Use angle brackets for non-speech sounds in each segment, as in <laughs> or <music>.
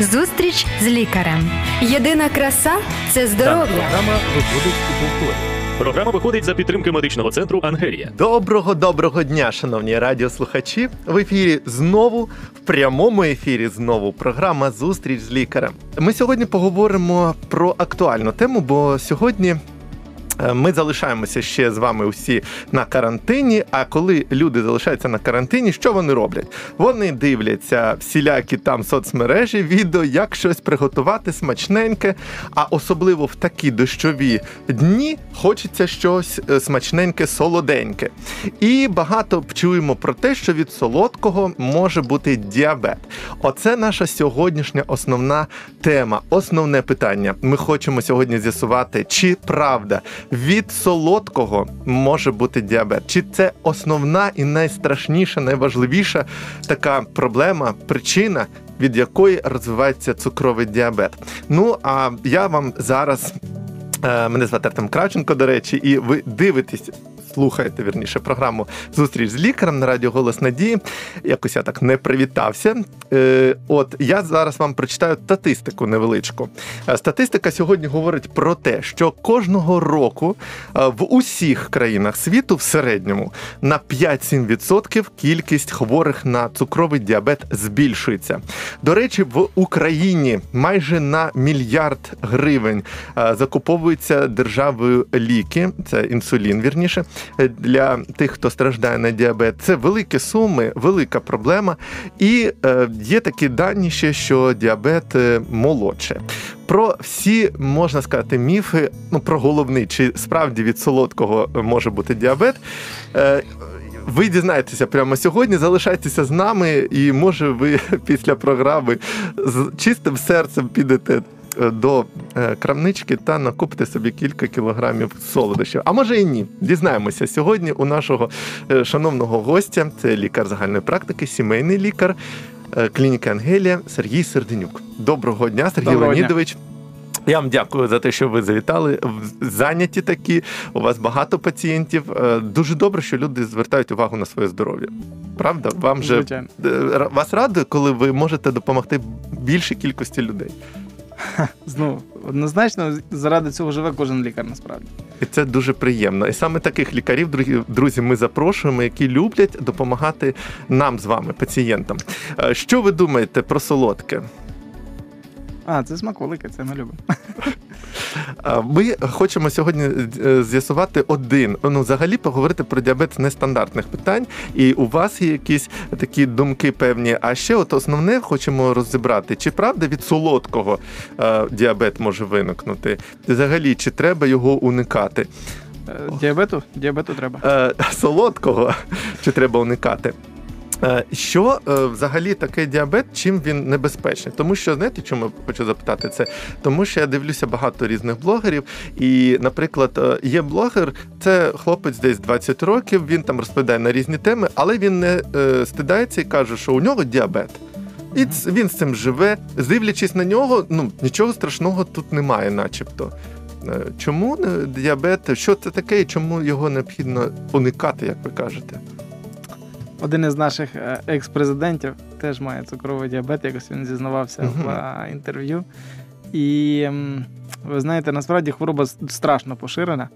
Зустріч з лікарем. Єдина краса це здоров'я. Програма виходить у повторі. Програма виходить за підтримки медичного центру Ангелія. Доброго доброго дня, шановні радіослухачі. В ефірі знову в прямому ефірі знову програма Зустріч з лікарем. Ми сьогодні поговоримо про актуальну тему, бо сьогодні ми залишаємося ще з вами усі на карантині. А коли люди залишаються на карантині, що вони роблять? Вони дивляться всілякі там соцмережі, відео, як щось приготувати смачненьке. А особливо в такі дощові дні хочеться щось е, смачненьке, солоденьке. І багато чуємо про те, що від солодкого може бути діабет. Оце наша сьогоднішня основна тема, основне питання. Ми хочемо сьогодні з'ясувати, чи правда від солодкого може бути діабет. Чи це основна і найстрашніша, найважливіша така проблема, причина, від якої розвивається цукровий діабет? Ну а я вам зараз. Е, мене звати Артем Кравченко, до речі, і ви дивитесь слухаєте вірніше програму Зустріч з лікарем на радіо Голос Надії. Якось я так не привітався. Е, От я зараз вам прочитаю статистику невеличку. Е, статистика сьогодні говорить про те, що кожного року е, в усіх країнах світу в середньому на 5-7% кількість хворих на цукровий діабет збільшується. До речі, в Україні майже на мільярд гривень закуповуються державою ліки, це інсулін, вірніше, для тих, хто страждає на діабет. Це великі суми, велика проблема. І е, є такі дані ще, що діабет е, молодше. Про всі можна сказати міфи. Ну про головний, чи справді від солодкого може бути діабет. Е, ви дізнаєтеся прямо сьогодні. Залишайтеся з нами, і може ви <laughs> після програми з чистим серцем підете Е, до е, крамнички та накупити собі кілька кілограмів солодощів. А може і ні. Дізнаємося сьогодні у нашого е, шановного гостя. Це лікар загальної практики, сімейний лікар клініки Ангелія Сергій Серденюк. Доброго дня, Сергій Доброго Леонідович. Дня. Я вам дякую за те, що ви завітали. Зайняті такі. У вас багато пацієнтів. Дуже добре, що люди звертають увагу на своє здоров'я. Правда, вам же вас радує, коли ви можете допомогти більшій кількості людей. <laughs> Знову однозначно заради цього живе кожен лікар. Насправді і це дуже приємно. І саме таких лікарів, друзі, ми запрошуємо, які люблять допомагати нам з вами, пацієнтам. Е, що ви думаєте про солодке? А, це смаколики, це ми любимо. <laughs> Ми хочемо сьогодні е, з'ясувати один. Ну, взагалі поговорити про діабет з нестандартних питань. І у вас є якісь такі думки певні. А ще, от основне, хочемо розібрати, чи правда від солодкого е, діабет може виникнути? Взагалі, чи треба його уникати? Е, діабету? Діабету треба. <laughs> Солодкого чи треба уникати? Е, що е, взагалі таке діабет? Чим він небезпечний? Тому що знаєте, чому хочу запитати це? Тому що я дивлюся багато різних блогерів, і, наприклад, е, є блогер, це хлопець десь 20 років. Він там розповідає на різні теми, але він не стидається і каже, що у нього діабет. І він з цим живе. Дивлячись на нього, ну нічого страшного тут немає, начебто. Чому діабет? Що це таке, і чому його необхідно уникати, як ви кажете? Один із наших е, екс-президентів теж має цукровий діабет, якось він зізнавався в е, інтерв'ю. І ви знаєте, насправді хвороба страшно поширена.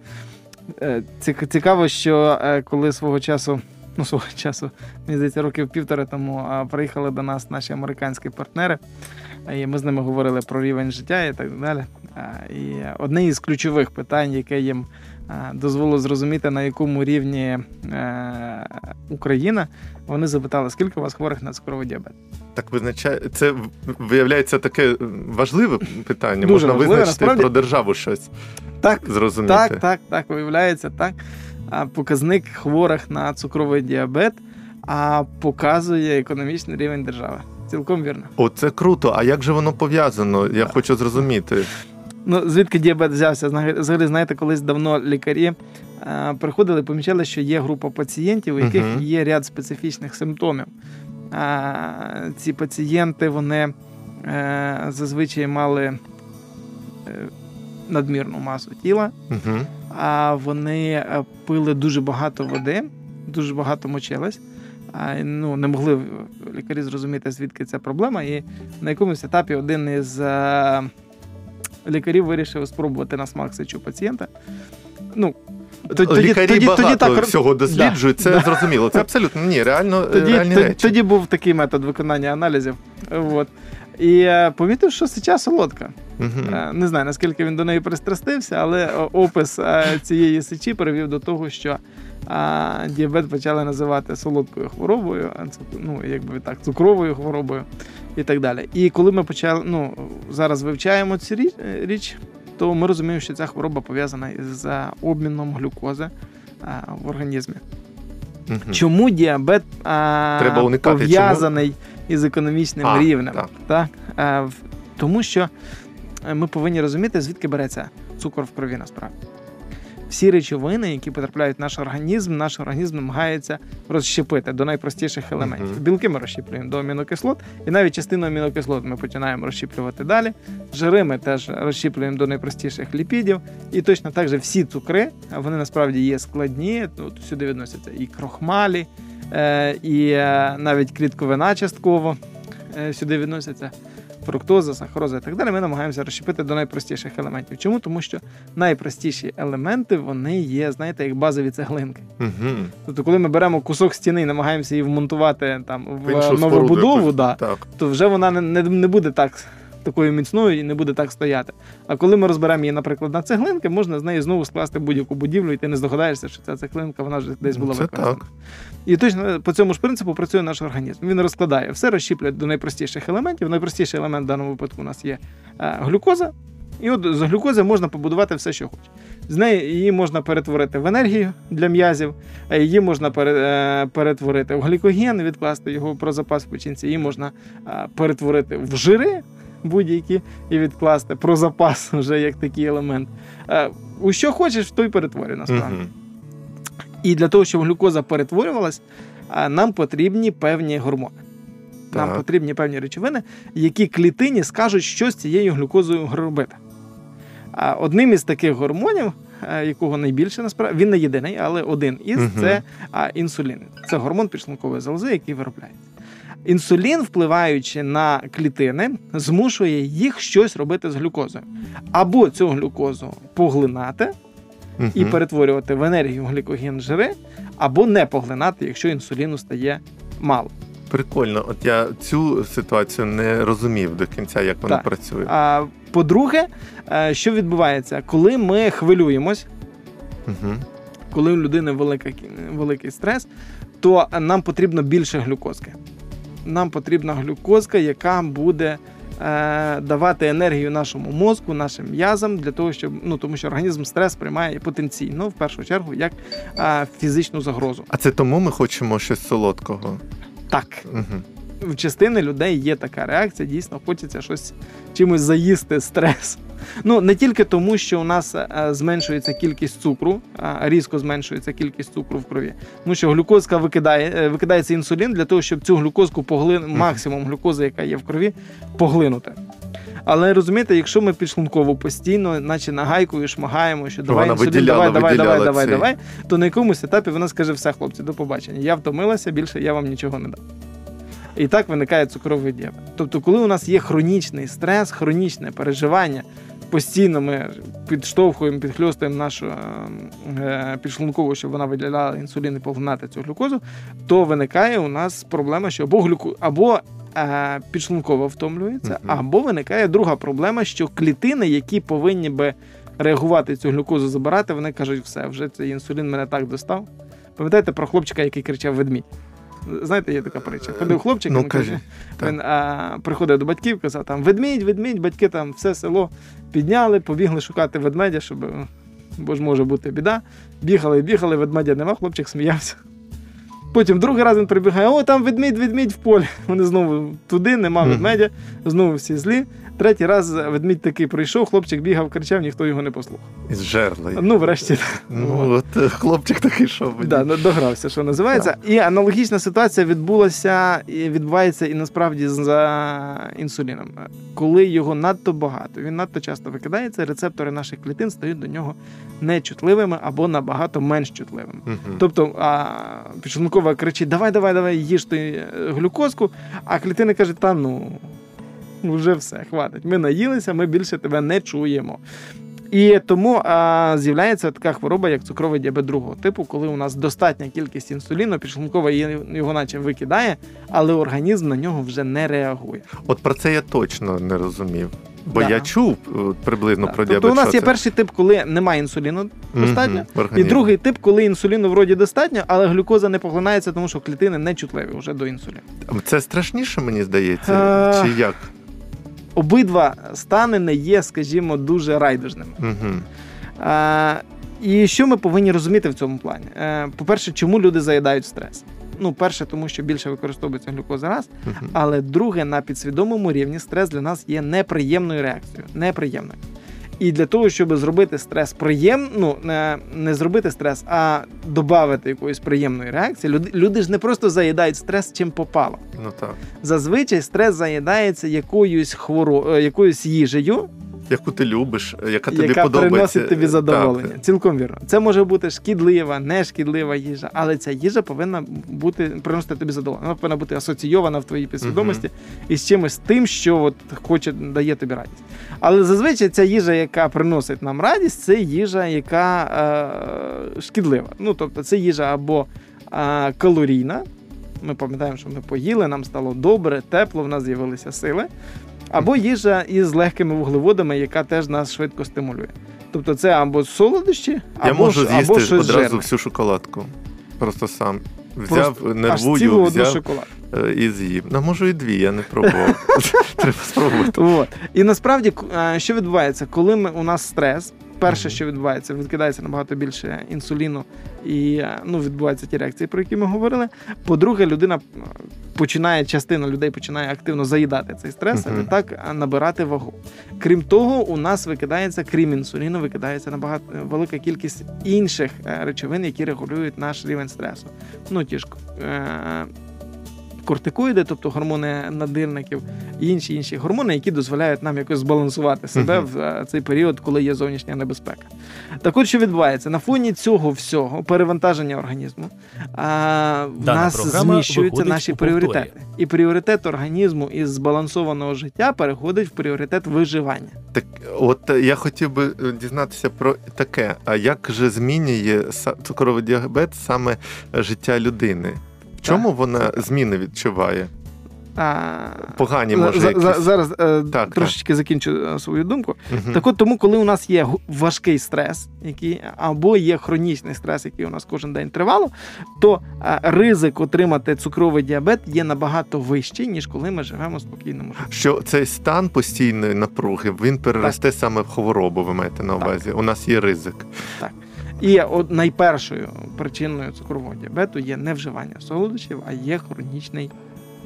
Е, цікаво, що коли свого часу, ну свого часу, мені здається, років півтора тому приїхали до нас наші американські партнери, і ми з ними говорили про рівень життя і так далі. І одне із ключових питань, яке їм дозволило зрозуміти, на якому рівні е, Україна. Вони запитали, скільки у вас хворих на цукровий діабет. Так визначає це виявляється таке важливе питання. Дуже Можна важливе, визначити насправді... про державу щось так, зрозуміти. Так, так, так, виявляється так. Показник хворих на цукровий діабет, а показує економічний рівень держави. Цілком вірно. О, це круто. А як же воно пов'язано? Я хочу зрозуміти. Ну, звідки діабет взявся? Взагалі, знаєте, колись давно лікарі е, приходили, помічали, що є група пацієнтів, у яких uh-huh. є ряд специфічних симптомів. Е, ці пацієнти вони е, зазвичай мали е, надмірну масу тіла, uh-huh. а вони е, пили дуже багато води, дуже багато мочились. а, ну, не могли лікарі зрозуміти, звідки ця проблема. І на якомусь етапі один із лікарів вирішив спробувати на смак сечу пацієнта. Ну, тоді, Лікарі тоді, багато тоді так всього досліджують, да, це да. зрозуміло. Це абсолютно ні, реально тоді, реальні тоді, речі. Тоді був такий метод виконання аналізів. От. І е, помітив, що сеча солодка. Uh-huh. Не знаю, наскільки він до неї пристрастився, але опис е, цієї сечі привів до того, що а, діабет почали називати солодкою хворобою, ну, якби так, цукровою хворобою і так далі. І коли ми почали ну, зараз вивчаємо цю річ, то ми розуміємо, що ця хвороба пов'язана з обміном глюкози а, в організмі. Угу. Чому діабет а, Треба уникати. пов'язаний Чому? із економічним а, рівнем? Так. так? А, тому що ми повинні розуміти, звідки береться цукор в крові насправді всі речовини, які потрапляють в наш організм, наш організм намагається розщепити до найпростіших елементів. Uh-huh. Білки ми розщіплюємо до амінокислот, і навіть частину амінокислот ми починаємо розщіплювати далі. Жири ми теж розщіплюємо до найпростіших ліпідів. І точно так же всі цукри, вони насправді є складні. Тут сюди відносяться і крохмалі, е, і е, навіть клітковина частково е, сюди відносяться фруктоза, сахароза і так далі, ми намагаємося розщепити до найпростіших елементів. Чому? Тому що найпростіші елементи вони є, знаєте, як базові цеглинки. Угу. Тобто, коли ми беремо кусок стіни і намагаємося її вмонтувати там в, в нову будову, да, то вже вона не, не, не буде так такою міцною і не буде так стояти. А коли ми розберемо її, наприклад, на цеглинки, можна з неї знову скласти будь-яку будівлю, і ти не здогадаєшся, що ця цеглинка вона вже десь була використана. І точно по цьому ж принципу працює наш організм. Він розкладає все, розщіплює до найпростіших елементів. Найпростіший елемент в даному випадку у нас є е, глюкоза. І от з глюкози можна побудувати все, що хоче. З неї її можна перетворити в енергію для м'язів, її можна е, перетворити в глікоген, відкласти його про запас в печінці, її можна е, перетворити в жири, будь-які і відкласти про запас <laughs> вже як такий елемент. Е, у що хочеш, в той перетворюй насправді. uh І для того, щоб глюкоза перетворювалась, е, нам потрібні певні гормони. Так. Нам потрібні певні речовини, які клітині скажуть, що з цією глюкозою робити. Одним із таких гормонів, е, якого найбільше насправді, він не єдиний, але один із uh це інсулін. Це гормон підшлункової залози, який виробляється. Інсулін, впливаючи на клітини, змушує їх щось робити з глюкозою. Або цю глюкозу поглинати угу. і перетворювати в енергію глікоген жири, або не поглинати, якщо інсуліну стає мало. Прикольно, от я цю ситуацію не розумів до кінця, як вона так. працює. А по-друге, е, що відбувається, коли ми хвилюємось, угу. коли у людини великий, великий стрес, то нам потрібно більше глюкозки нам потрібна глюкозка, яка буде е, давати енергію нашому мозку, нашим м'язам, для того, щоб ну тому, що організм стрес приймає потенційно в першу чергу як е, фізичну загрозу. А це тому ми хочемо щось солодкого? Так. Угу в частини людей є така реакція, дійсно хочеться щось чимось заїсти стрес. Ну не тільки тому, що у нас е, зменшується кількість цукру, різко зменшується кількість цукру в крові. Тому що глюкозка викидає, е, викидається інсулін для того, щоб цю глюкозку поглин... максимум глюкози, яка є в крові, поглинути. Але розумієте, якщо ми підшлунково постійно, наче нагайкою шмагаємо, що давай інсулін, давай, давай, давай, давай, давай, то на якомусь етапі вона скаже: все, хлопці, до побачення. Я втомилася, більше я вам нічого не дам. І так виникає цукровий діабет. Тобто, коли у нас є хронічний стрес, хронічне переживання, постійно ми підштовхуємо, підхльостуємо нашу е, підшлункову, щоб вона виділяла інсулін і поглинати цю глюкозу, то виникає у нас проблема, що або глюку, або е, підшлунково втомлюється, uh-huh. або виникає друга проблема, що клітини, які повинні би реагувати цю глюкозу, забирати, вони кажуть, все, вже цей інсулін мене так достав. Пам'ятаєте про хлопчика, який кричав ведмідь? Знаєте, є така притча. Ходив хлопчик, ну, він каже, він а, приходив до батьків, казав, там ведмідь, ведмідь, батьки там все село підняли, побігли шукати ведмедя, щоб, бо ж може бути біда. Бігали, бігали, ведмедя нема, хлопчик сміявся. Потім другий раз він прибігає, о, там ведмідь, ведмідь в полі. Вони знову туди, нема ведмедя, знову всі злі. Третій раз ведмідь такий прийшов, хлопчик бігав, кричав, ніхто його не послухав. Із. Ну, врешті. Ну, от е, хлопчик такий що Да, догрався, що називається. І аналогічна ситуація відбулася і відбувається і насправді за інсуліном. Коли його надто багато, він надто часто викидається, рецептори наших клітин стають до нього нечутливими або набагато менш чутливими. Тобто а, підшлункова підшлункова кричить: Давай, давай, давай, їж ти е, глюкозку, а клітини кажуть, та ну. <laughs> Вже все, хватить. Ми наїлися, ми більше тебе не чуємо. І тому а, з'являється така хвороба, як цукровий діабет другого типу, коли у нас достатня кількість інсуліну, підшлункова його наче викидає, але організм на нього вже не реагує. От про це я точно не розумів. Бо Да. я чув е, приблизно Да. про тобто діабет. у нас що є перший тип, коли немає інсуліну достатньо, в і другий тип, коли інсуліну вроді достатньо, але глюкоза не поглинається, тому що клітини не чутливі вже до інсуліну. Це страшніше, мені здається, Е, чи як? Обидва стани не є, скажімо, дуже райдужними. Угу. А, і що ми повинні розуміти в цьому плані? Е, По-перше, чому люди заїдають стрес? Ну, перше, тому що більше використовується глюкоза раз, Угу. але друге, на підсвідомому рівні стрес для нас є неприємною реакцією. Неприємною. І для того, щоб зробити стрес приємним, ну не, не зробити стрес, а додати якоїсь приємної реакції, люди, люди ж не просто заїдають стрес чим попало. Ну так. Зазвичай стрес заїдається якоюсь хворо, е, якоюсь їжею, Яку ти любиш, яка тобі яка подобається. приносить тобі задоволення. Так. Цілком вірно. Це може бути шкідлива, нешкідлива їжа, але ця їжа повинна бути приносити тобі задоволення. Вона повинна бути асоційована в твоїй підсвідомості із чимось тим, що от хоче дає тобі радість. Але зазвичай ця їжа, яка приносить нам радість, це їжа, яка е, шкідлива. Ну тобто, це їжа або е, калорійна. Ми пам'ятаємо, що ми поїли, нам стало добре, тепло, в нас з'явилися сили. Або їжа із легкими вуглеводами, яка теж нас швидко стимулює. Тобто це або солодощі, або Я можу з'їсти або щось одразу жирне. всю шоколадку. Просто сам. Взяв, Просто Аж нервую, цілу взяв шоколад. е, і з'їв. Ну, можу і дві, я не пробував. <laughs> Треба спробувати. От. І насправді, е, що відбувається, коли ми, у нас стрес, перше, що відбувається, відкидається набагато більше інсуліну, і е, ну, відбуваються ті реакції, про які ми говорили. По-друге, людина е, починає, частина людей починає активно заїдати цей стрес, і так набирати вагу. Крім того, у нас викидається, крім інсуліну, викидається набагато е, велика кількість інших речовин, які регулюють наш рівень стресу. Ну, ті ж кортикоїди, тобто гормони надирників, і інші інші гормони, які дозволяють нам якось збалансувати себе Мгм. в е, цей період, коли є зовнішня небезпека. Так от що відбувається на фоні цього всього перевантаження організму, а, в Дана нас зміщуються наші пріоритети. І пріоритет організму із збалансованого життя переходить в пріоритет виживання. Так, от е, я хотів би е, дізнатися про таке. А як же змінює са- цукровий діабет саме життя людини? В чому вона зміни відчуває? А, Погані може за- якісь? за- зараз е, так. трошечки закінчу е, свою думку. Мгм. Так от тому, коли у нас є важкий стрес, який або є хронічний стрес, який у нас кожен день тривало, то е, ризик отримати цукровий діабет є набагато вищий, ніж коли ми живемо спокійному життя. Що цей стан постійної напруги він переросте саме в хворобу, ви маєте на Так. увазі. У нас є ризик. І от найпершою причиною цукрового діабету є не вживання солодощів, а є хронічний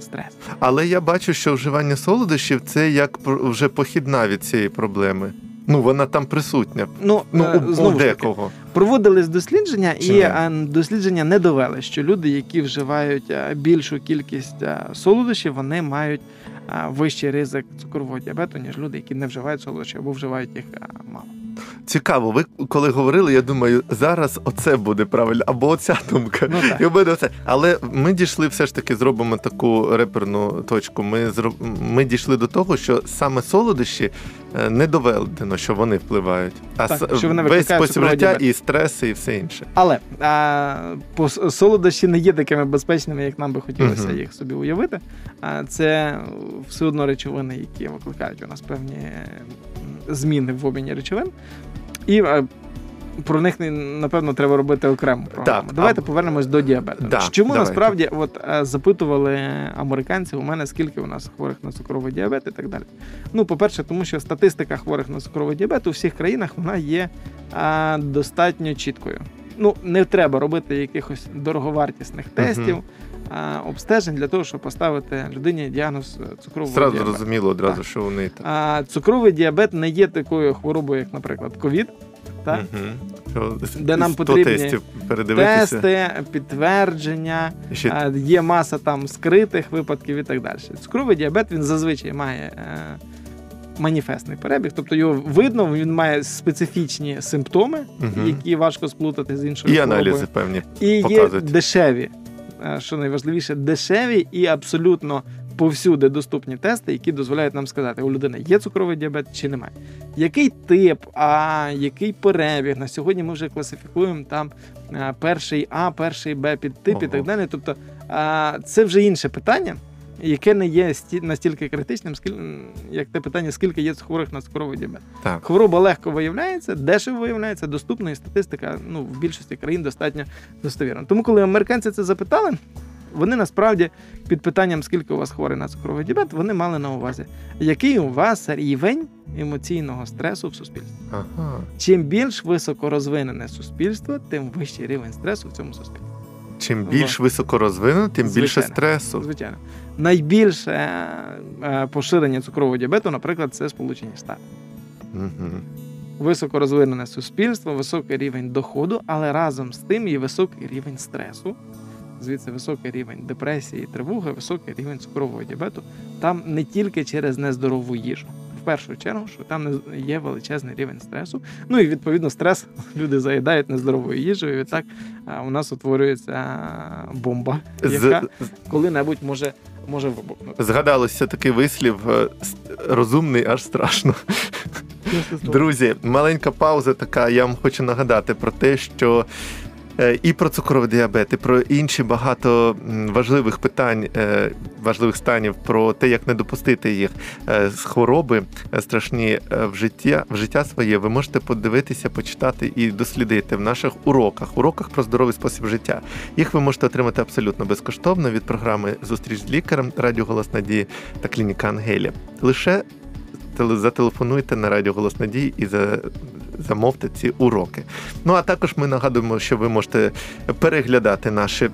стрес. Але я бачу, що вживання солодощів це як вже похідна від цієї проблеми. Ну, вона там присутня. Ну, Ну, е, у, у знову ж таки. Проводились дослідження, Чи і ні? е, дослідження не довели, що люди, які вживають е, більшу кількість е, солодощів, вони мають вищий ризик цукрового діабету, ніж люди, які не вживають солодощі або вживають їх мало. Цікаво, ви коли говорили, я думаю, зараз оце буде правильно, або оця думка. Ну, так. І обидва це. Але ми дійшли все ж таки, зробимо таку реперну точку. Ми зроб... ми дійшли до того, що саме солодощі не доведено, що вони впливають. А Так, що вони весь спосіб життя і стреси, і все інше. Але а, по солодощі не є такими безпечними, як нам би хотілося Мгм. їх собі уявити. А це все одно речовини, які викликають у нас певні зміни в обміні речовин. І про них напевно треба робити програму. Так, Давайте а- повернемось до діабету. Да, Чому давайте. насправді от е, запитували американці у мене, скільки у нас хворих на цукровий діабет і так далі. Ну, по-перше, тому що статистика хворих на цукровий діабет у всіх країнах вона є а, достатньо чіткою. Ну, не треба робити якихось дороговартісних тестів, а, обстежень для того, щоб поставити людині діагноз е, цукрового Зразу діабету. зрозуміло одразу, Так. що вони так. А цукровий діабет не є такою хворобою, як, наприклад, ковід. Так? Що, Де нам 100 потрібні тестів передивитися. Тести, підтвердження, ще є маса там скритих випадків і так далі. Цукровий діабет він зазвичай має е, маніфестний перебіг, тобто його видно, він має специфічні симптоми, Мгм. які важко сплутати з іншою і хворобою. аналізи певні. І є дешеві е, що найважливіше, дешеві і абсолютно повсюди доступні тести, які дозволяють нам сказати, у людини є цукровий діабет чи немає. Який тип, а який перебіг? На сьогодні ми вже класифікуємо там е, перший А, перший Б підтип і так далі. Тобто це вже інше питання. Яке не є сті- настільки критичним, скіль- як те питання, скільки є хворих на цукровий діабет. Так. Хвороба легко виявляється, дешево виявляється, доступна і статистика ну, в більшості країн достатньо достовірна. Тому, коли американці це запитали, вони насправді під питанням, скільки у вас хворий на цукровий діабет, вони мали на увазі, який у вас рівень емоційного стресу в суспільстві. Ага. Чим більш високо розвинене суспільство, тим вищий рівень стресу в цьому суспільстві. Чим більш високо розвинено, тим більше стресу. Звичайно, найбільше е, поширення цукрового діабету, наприклад, це Сполучені Штати. Угу. високо розвинене суспільство, високий рівень доходу, але разом з тим і високий рівень стресу. Звідси високий рівень депресії, тривоги, високий рівень цукрового діабету. Там не тільки через нездорову їжу. В першу чергу, що там є величезний рівень стресу. Ну і відповідно стрес <laughs> люди заїдають нездоровою їжею. І відтак у нас утворюється бомба, яка коли-небудь може, може вибухнути. Згадалося такий вислів е, розумний, аж страшно. <laughs> Друзі, маленька пауза така. Я вам хочу нагадати про те, що і про цукровий діабет, і про інші багато важливих питань, е, важливих станів, про те, як не допустити їх е, з хвороби е, страшні е, в життя, в життя своє. Ви можете подивитися, почитати і дослідити в наших уроках, уроках про здоровий спосіб життя. Їх ви можете отримати абсолютно безкоштовно від програми Зустріч з лікарем Радіо Голос Надії та клініка Ангелія. Лише теле- зателефонуйте на Радіо Голос Надії і за, замовте ці уроки. Ну а також ми нагадуємо, що ви можете переглядати наші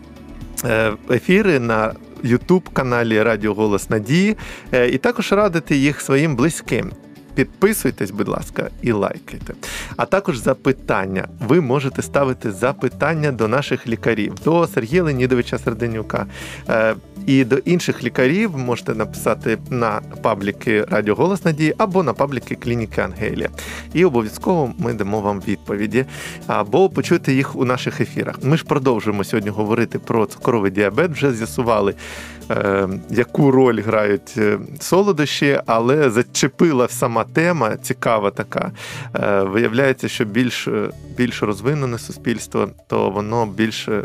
е, ефіри на Ютуб каналі Радіо Голос Надії е, і також радити їх своїм близьким. Підписуйтесь, будь ласка, і лайкайте. А також запитання. Ви можете ставити запитання до наших лікарів, до Сергія Леонідовича Серденюка е, і до інших лікарів. Можете написати на пабліки Радіо Голос Надії або на пабліки клініки Ангелія. І обов'язково ми дамо вам відповіді або почуйте їх у наших ефірах. Ми ж продовжуємо сьогодні говорити про цукровий діабет. Вже з'ясували, яку роль грають е, солодощі, але зачепила сама тема, цікава така. Е, Виявляється, що більш, е, більш розвинене суспільство, то воно більше е,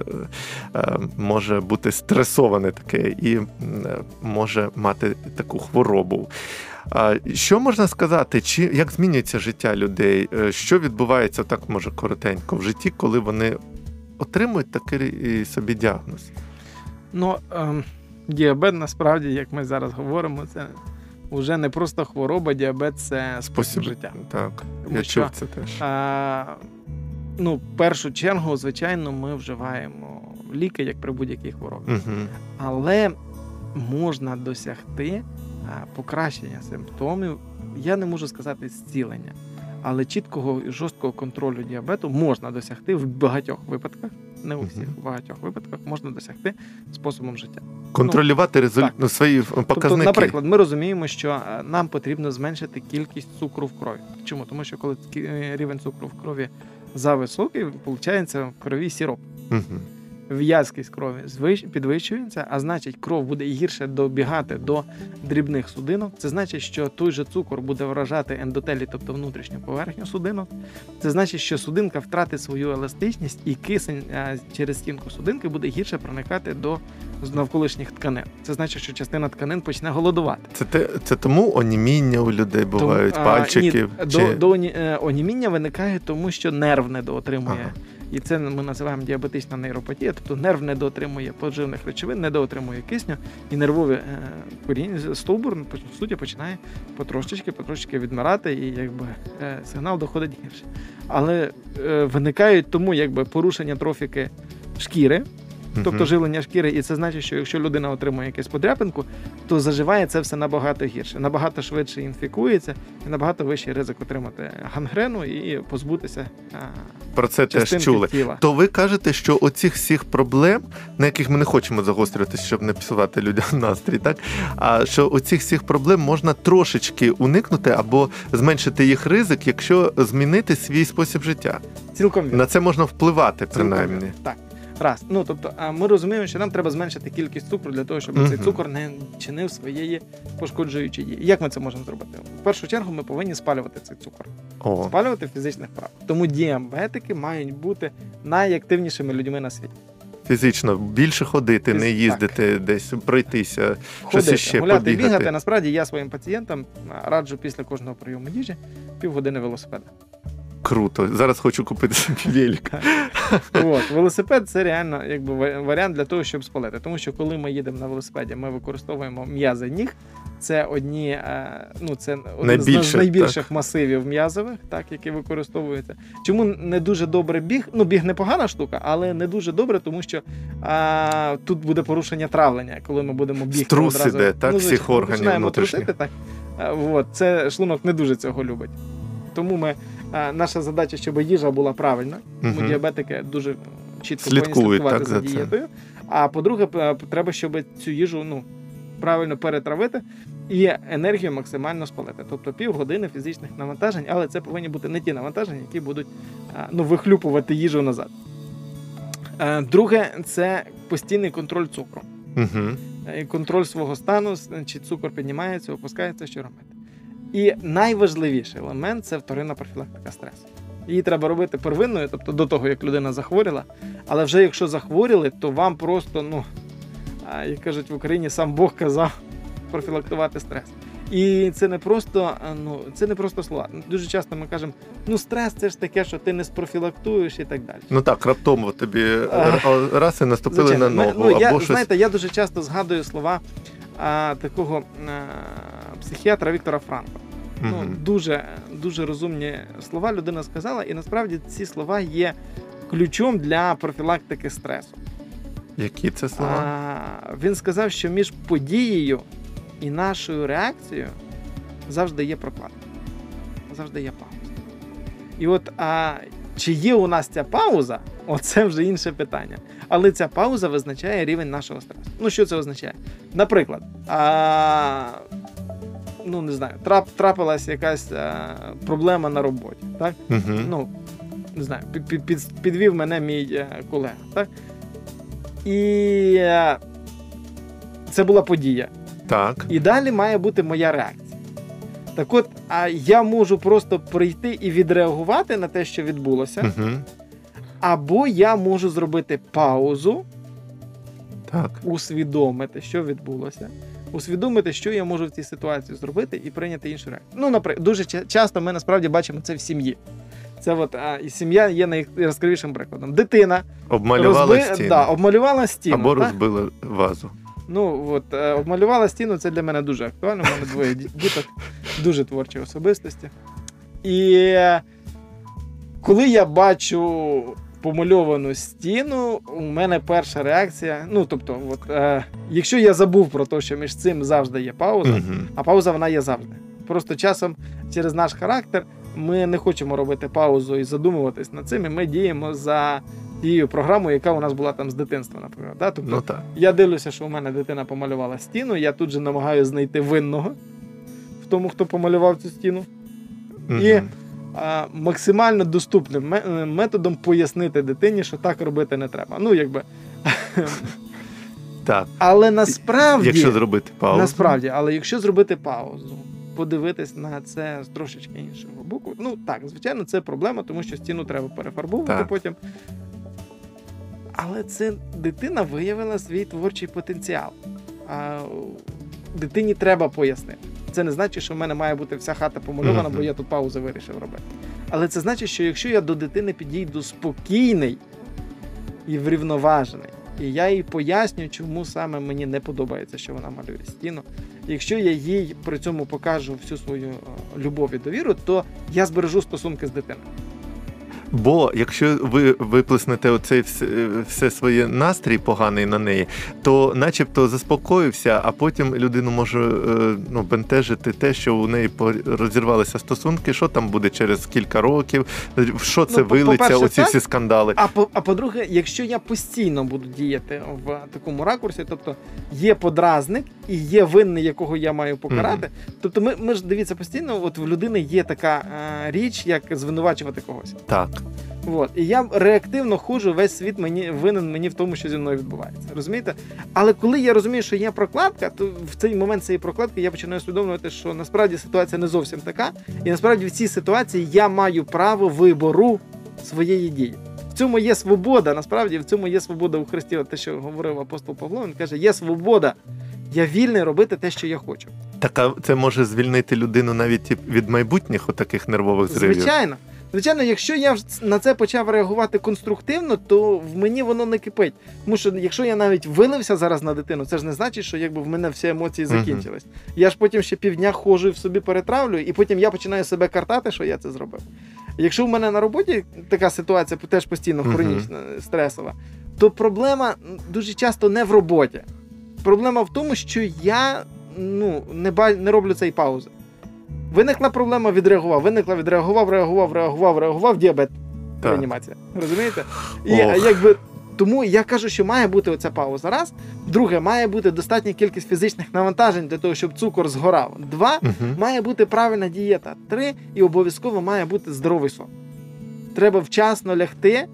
е, може бути стресоване таке і е, може мати таку хворобу. Що можна сказати, чи як змінюється життя людей? Е, Що відбувається так, може, коротенько в житті, коли вони отримують такий собі діагноз? Ну, ем, діабет насправді, як ми зараз говоримо, це вже не просто хвороба, діабет це спосіб життя. Так, Тому я що, чув це теж. А, ну, в першу чергу, звичайно, ми вживаємо ліки, як при будь-якій хворобі. Угу. Але можна досягти покращення симптомів. Я не можу сказати зцілення, але чіткого і жорсткого контролю діабету можна досягти в багатьох випадках. Не у всіх, в багатьох випадках можна досягти способом життя. Контролювати ну, ну, свої показники. Тобто, наприклад, ми розуміємо, що е, нам потрібно зменшити кількість цукру в крові. Чому? Тому що коли рівень цукру в крові зависокий, виходить в крові сіроп. Угу. В'язкість крові підвищується, а значить, кров буде гірше добігати до дрібних судинок. Це значить, що той же цукор буде вражати ендотелі, тобто внутрішню поверхню судинок. Це значить, що судинка втратить свою еластичність, і кисень е, через стінку судинки буде гірше проникати до навколишніх тканин. Це значить, що частина тканин почне голодувати. Це, те, це тому оніміння у людей бувають, Тому, а, ні, чи... до, до е, оніміння виникає тому, що нерв недоотримує. Ага. І це ми називаємо діабетична нейропатія, тобто нерв не недоотримує поживних речовин, не доотримує кисню, і нервове е, коріння, стовбур по суті починає потрошечки, потрошечки відмирати, і якби е, сигнал доходить гірше. Але е, виникають тому якби порушення трофіки шкіри, тобто Мгм. живлення шкіри, і це значить, що якщо людина отримує якусь подряпинку, то заживає це все набагато гірше, набагато швидше інфікується, і набагато вищий ризик отримати гангрену і позбутися Про це теж чули. тіла. То ви кажете, що оцих всіх проблем, на яких ми не хочемо загострюватися, щоб не псувати людям настрій, так а що оцих всіх проблем можна трошечки уникнути або зменшити їх ризик, якщо змінити свій спосіб життя. Цілком вірно. На це можна впливати, принаймні. вірно. Так. Раз. Ну тобто, а ми розуміємо, що нам треба зменшити кількість цукру для того, щоб Мгм. цей цукор не чинив своєї пошкоджуючої дії. Як ми це можемо зробити? В першу чергу ми повинні спалювати цей цукор, О, спалювати фізичних прав. Тому діабетики мають бути найактивнішими людьми на світі. фізично більше ходити, не Фіз- їздити десь, пройтися. Щось Ходити, іще гуляти, побігати. бігати. Насправді я своїм пацієнтам раджу після кожного прийому їжі півгодини велосипеда. Круто. Зараз хочу купити собі <laughs> велик. От, велосипед це реально якби варіант для того, щоб спалити. Тому що коли ми їдемо на велосипеді, ми використовуємо м'язи ніг. Це одні, е, ну це один з Найбільше, найбільших масивів м'язових, так які використовуються. Чому не дуже добре біг? Ну, біг непогана штука, але не дуже добре, тому що а, тут буде порушення травлення, коли ми будемо бігти Струс одразу. іде, так, всіх звичайно, органів починаємо внутрішніх. трусити, так. От, це шлунок не дуже цього любить. Тому ми, наша задача, щоб їжа була правильна. Тому Мгм. діабетики дуже чітко Слідкують, повинні слідкувати так, за це. дієтою. А по-друге, треба, щоб цю їжу ну, правильно перетравити і енергію максимально спалити. Тобто півгодини фізичних навантажень, але це повинні бути не ті навантаження, які будуть ну, вихлюпувати їжу назад. Друге, це постійний контроль цукру. Угу. Контроль свого стану, чи цукор піднімається, опускається, що робити. І найважливіший елемент це вторинна профілактика стресу. Її треба робити первинною, тобто до того, як людина захворіла. Але вже якщо захворіли, то вам просто, ну, як кажуть в Україні, сам Бог казав <laughs> профілактувати стрес. І це не просто, ну, це не просто слова. Дуже часто ми кажемо, ну стрес це ж таке, що ти не спрофілактуєш і так далі. Ну так, раптом тобі А. раз і наступили Звичайно. на Ми- ногу, ну, я, щось. Знаєте, я дуже часто згадую слова а, такого а, психіатра Віктора Франка. Ну, дуже, дуже розумні слова людина сказала, і насправді ці слова є ключом для профілактики стресу. Які це слова? А, він сказав, що між подією і нашою реакцією завжди є прокладка. Завжди є пауза. І от а, чи є у нас ця пауза, оце вже інше питання. Але ця пауза визначає рівень нашого стресу. Ну, що це означає? Наприклад, а, ну не знаю, трап, трапилась якась а, проблема на роботі. Так? Угу. ну, не знаю, під, під, під, підвів мене мій е, колега. Так? І е, це була подія. Так. І далі має бути моя реакція. Так от, а я можу просто прийти і відреагувати на те, що відбулося, Угу. Або я можу зробити паузу, Так. усвідомити, що відбулося, усвідомити, що я можу в цій ситуації зробити, і прийняти іншу реакцію. Ну, наприклад, дуже часто ми насправді бачимо це в сім'ї. Це от а, і сім'я є найяскравішим прикладом. Дитина Обмалювали розби- стіну. Да, обмалювала стіну. або так? розбили вазу. Ну от е, обмалювала стіну, це для мене дуже актуально. У мене двоє ді- діток, дуже творчі особистості. І е, коли я бачу помальовану стіну, у мене перша реакція. Ну тобто, от, е, якщо я забув про те, що між цим завжди є пауза, Угу. а пауза вона є завжди. Просто часом через наш характер ми не хочемо робити паузу і задумуватись над цим. І ми діємо за тією програмою, яка у нас була там з дитинства, наприклад. Да? Тобто, Ну так. я дивлюся, що у мене дитина помалювала стіну. Я тут же намагаюся знайти винного в тому, хто помалював цю стіну, Мгм. І- максимально доступним е, методом пояснити дитині, що так робити не треба. Ну, якби. Так. Але насправді, Якщо зробити паузу. насправді, але якщо зробити паузу, подивитись на це з трошечки іншого боку, ну так, звичайно, це проблема, тому що стіну треба перефарбовувати Так. потім. Але це дитина виявила свій творчий потенціал. А дитині треба пояснити. Це не значить, що в мене має бути вся хата помальована, бо я тут паузу вирішив робити. Але це значить, що якщо я до дитини підійду спокійний і врівноважений, і я їй поясню, чому саме мені не подобається, що вона малює стіну. Якщо я їй при цьому покажу всю свою е, любов і довіру, то я збережу стосунки з дитиною. Бо якщо ви виплеснете оцей все, все своє настрій поганий на неї, то начебто заспокоївся, а потім людину може е, ну, бентежити те, що у неї розірвалися стосунки, що там буде через кілька років, в що це Ну, вилиться, оці всі скандали. А по а по-друге, якщо я постійно буду діяти в такому ракурсі, тобто є подразник і є винний, якого я маю покарати. Тобто, ми, ми ж дивіться постійно, от в людини є така е, річ, як звинувачувати когось. Так. От. І я реактивно ходжу, весь світ мені винен мені в тому, що зі мною відбувається. Розумієте? Але коли я розумію, що є прокладка, то в цей момент цієї прокладки я починаю усвідомлювати, що насправді ситуація не зовсім така. І насправді в цій ситуації я маю право вибору своєї дії. В цьому є свобода. Насправді в цьому є свобода у Христі. От те, що говорив апостол Павло, він каже: є свобода. Я вільний робити те, що я хочу. Так, а це може звільнити людину навіть від майбутніх таких нервових зривів. Звичайно. Звичайно, якщо я на це почав реагувати конструктивно, то в мені воно не кипить. Тому що якщо я навіть вилився зараз на дитину, це ж не значить, що якби в мене всі емоції закінчились. Я ж потім ще півдня ходжу і в собі перетравлюю, і потім я починаю себе картати, що я це зробив. Якщо в мене на роботі така ситуація теж постійно хронічна, стресова, то проблема дуже часто не в роботі. Проблема в тому, що я ну, не, ба... не роблю цей паузи. Виникла проблема, відреагував, виникла, відреагував, реагував, реагував, реагував, діабет, Так. реанімація. Розумієте? І Ох. якби. Тому я кажу, що має бути оця пауза. Раз. Друге, має бути достатня кількість фізичних навантажень для того, щоб цукор згорав. Два. Мгм. Має бути правильна дієта. Три. І обов'язково має бути здоровий сон. Треба вчасно лягти,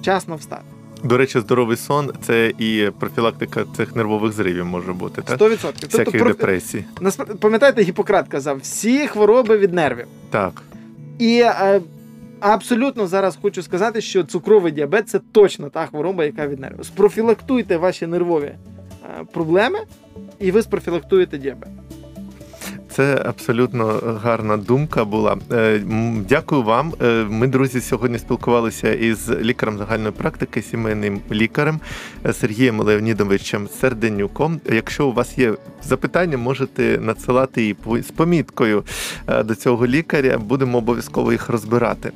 вчасно встати. До речі, здоровий сон це і профілактика цих нервових зривів може бути, так? 100%. Тобто, Всяких про- депресій. пам'ятаєте, Гіппократ казав, всі хвороби від нервів. Так. І е, абсолютно зараз хочу сказати, що цукровий діабет це точно та хвороба, яка від нервів. Спрофілактуйте ваші нервові е, проблеми, і ви спрофілактуєте діабет. Це абсолютно гарна думка була. Е, Дякую вам. Е, Ми, друзі, сьогодні спілкувалися із лікарем загальної практики, сімейним лікарем е, Сергієм Леонідовичем Серденюком. Якщо у вас є запитання, можете надсилати її з поміткою до цього лікаря. Будемо обов'язково їх розбирати.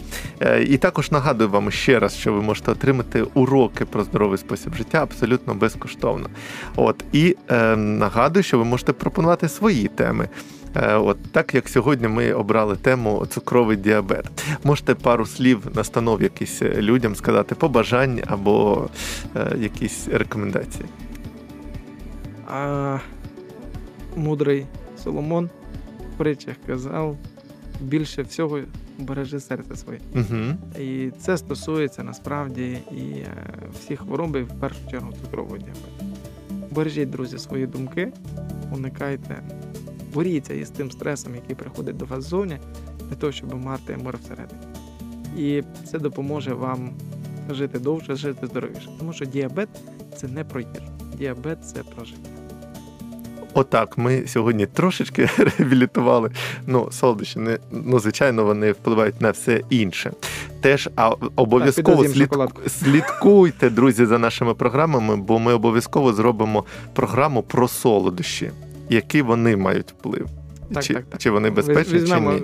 І також нагадую вам ще раз, що ви можете отримати уроки про здоровий спосіб життя абсолютно безкоштовно. От і нагадую, що ви можете пропонувати свої теми. Е, От так як сьогодні ми обрали тему цукровий діабет. Можете пару слів настанов якісь е, людям сказати, побажань або е, якісь рекомендації. А мудрий Соломон в притчах казав: більше всього бережи серце своє. Угу. І це стосується насправді і всіх хвороб, і в першу чергу цукрового діабету. Бережіть, друзі, свої думки, уникайте, боріться із тим стресом, який приходить до вас ззовні, для того, щоб мати мир всередині. І це допоможе вам жити довше, жити здоровіше. Тому що діабет це не про їжу. Діабет це про життя. Отак, ми сьогодні трошечки <laughs> реабілітували. Ну, солодощі, не, ну, звичайно, вони впливають на все інше. Теж а обов'язково підозрім слід, <laughs> слідкуйте, друзі, за нашими програмами, бо ми обов'язково зробимо програму про солодощі, які вони мають вплив. Так, чи, так, так. чи вони безпечні, чи Візьмемо ні.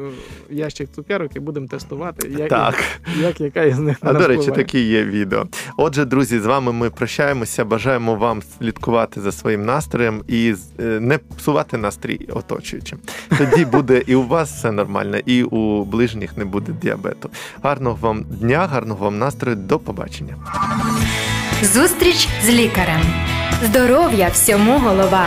ящик цукерок і будемо тестувати, як, Так. як яка із них А до речі, впливає. такі є відео. Отже, друзі, з вами ми прощаємося. Бажаємо вам слідкувати за своїм настроєм і е, не псувати настрій оточуючим. Тоді буде і у вас все нормально, і у ближніх не буде діабету. Гарного вам дня, гарного вам настрою. До побачення. Зустріч з лікарем. Здоров'я всьому голова.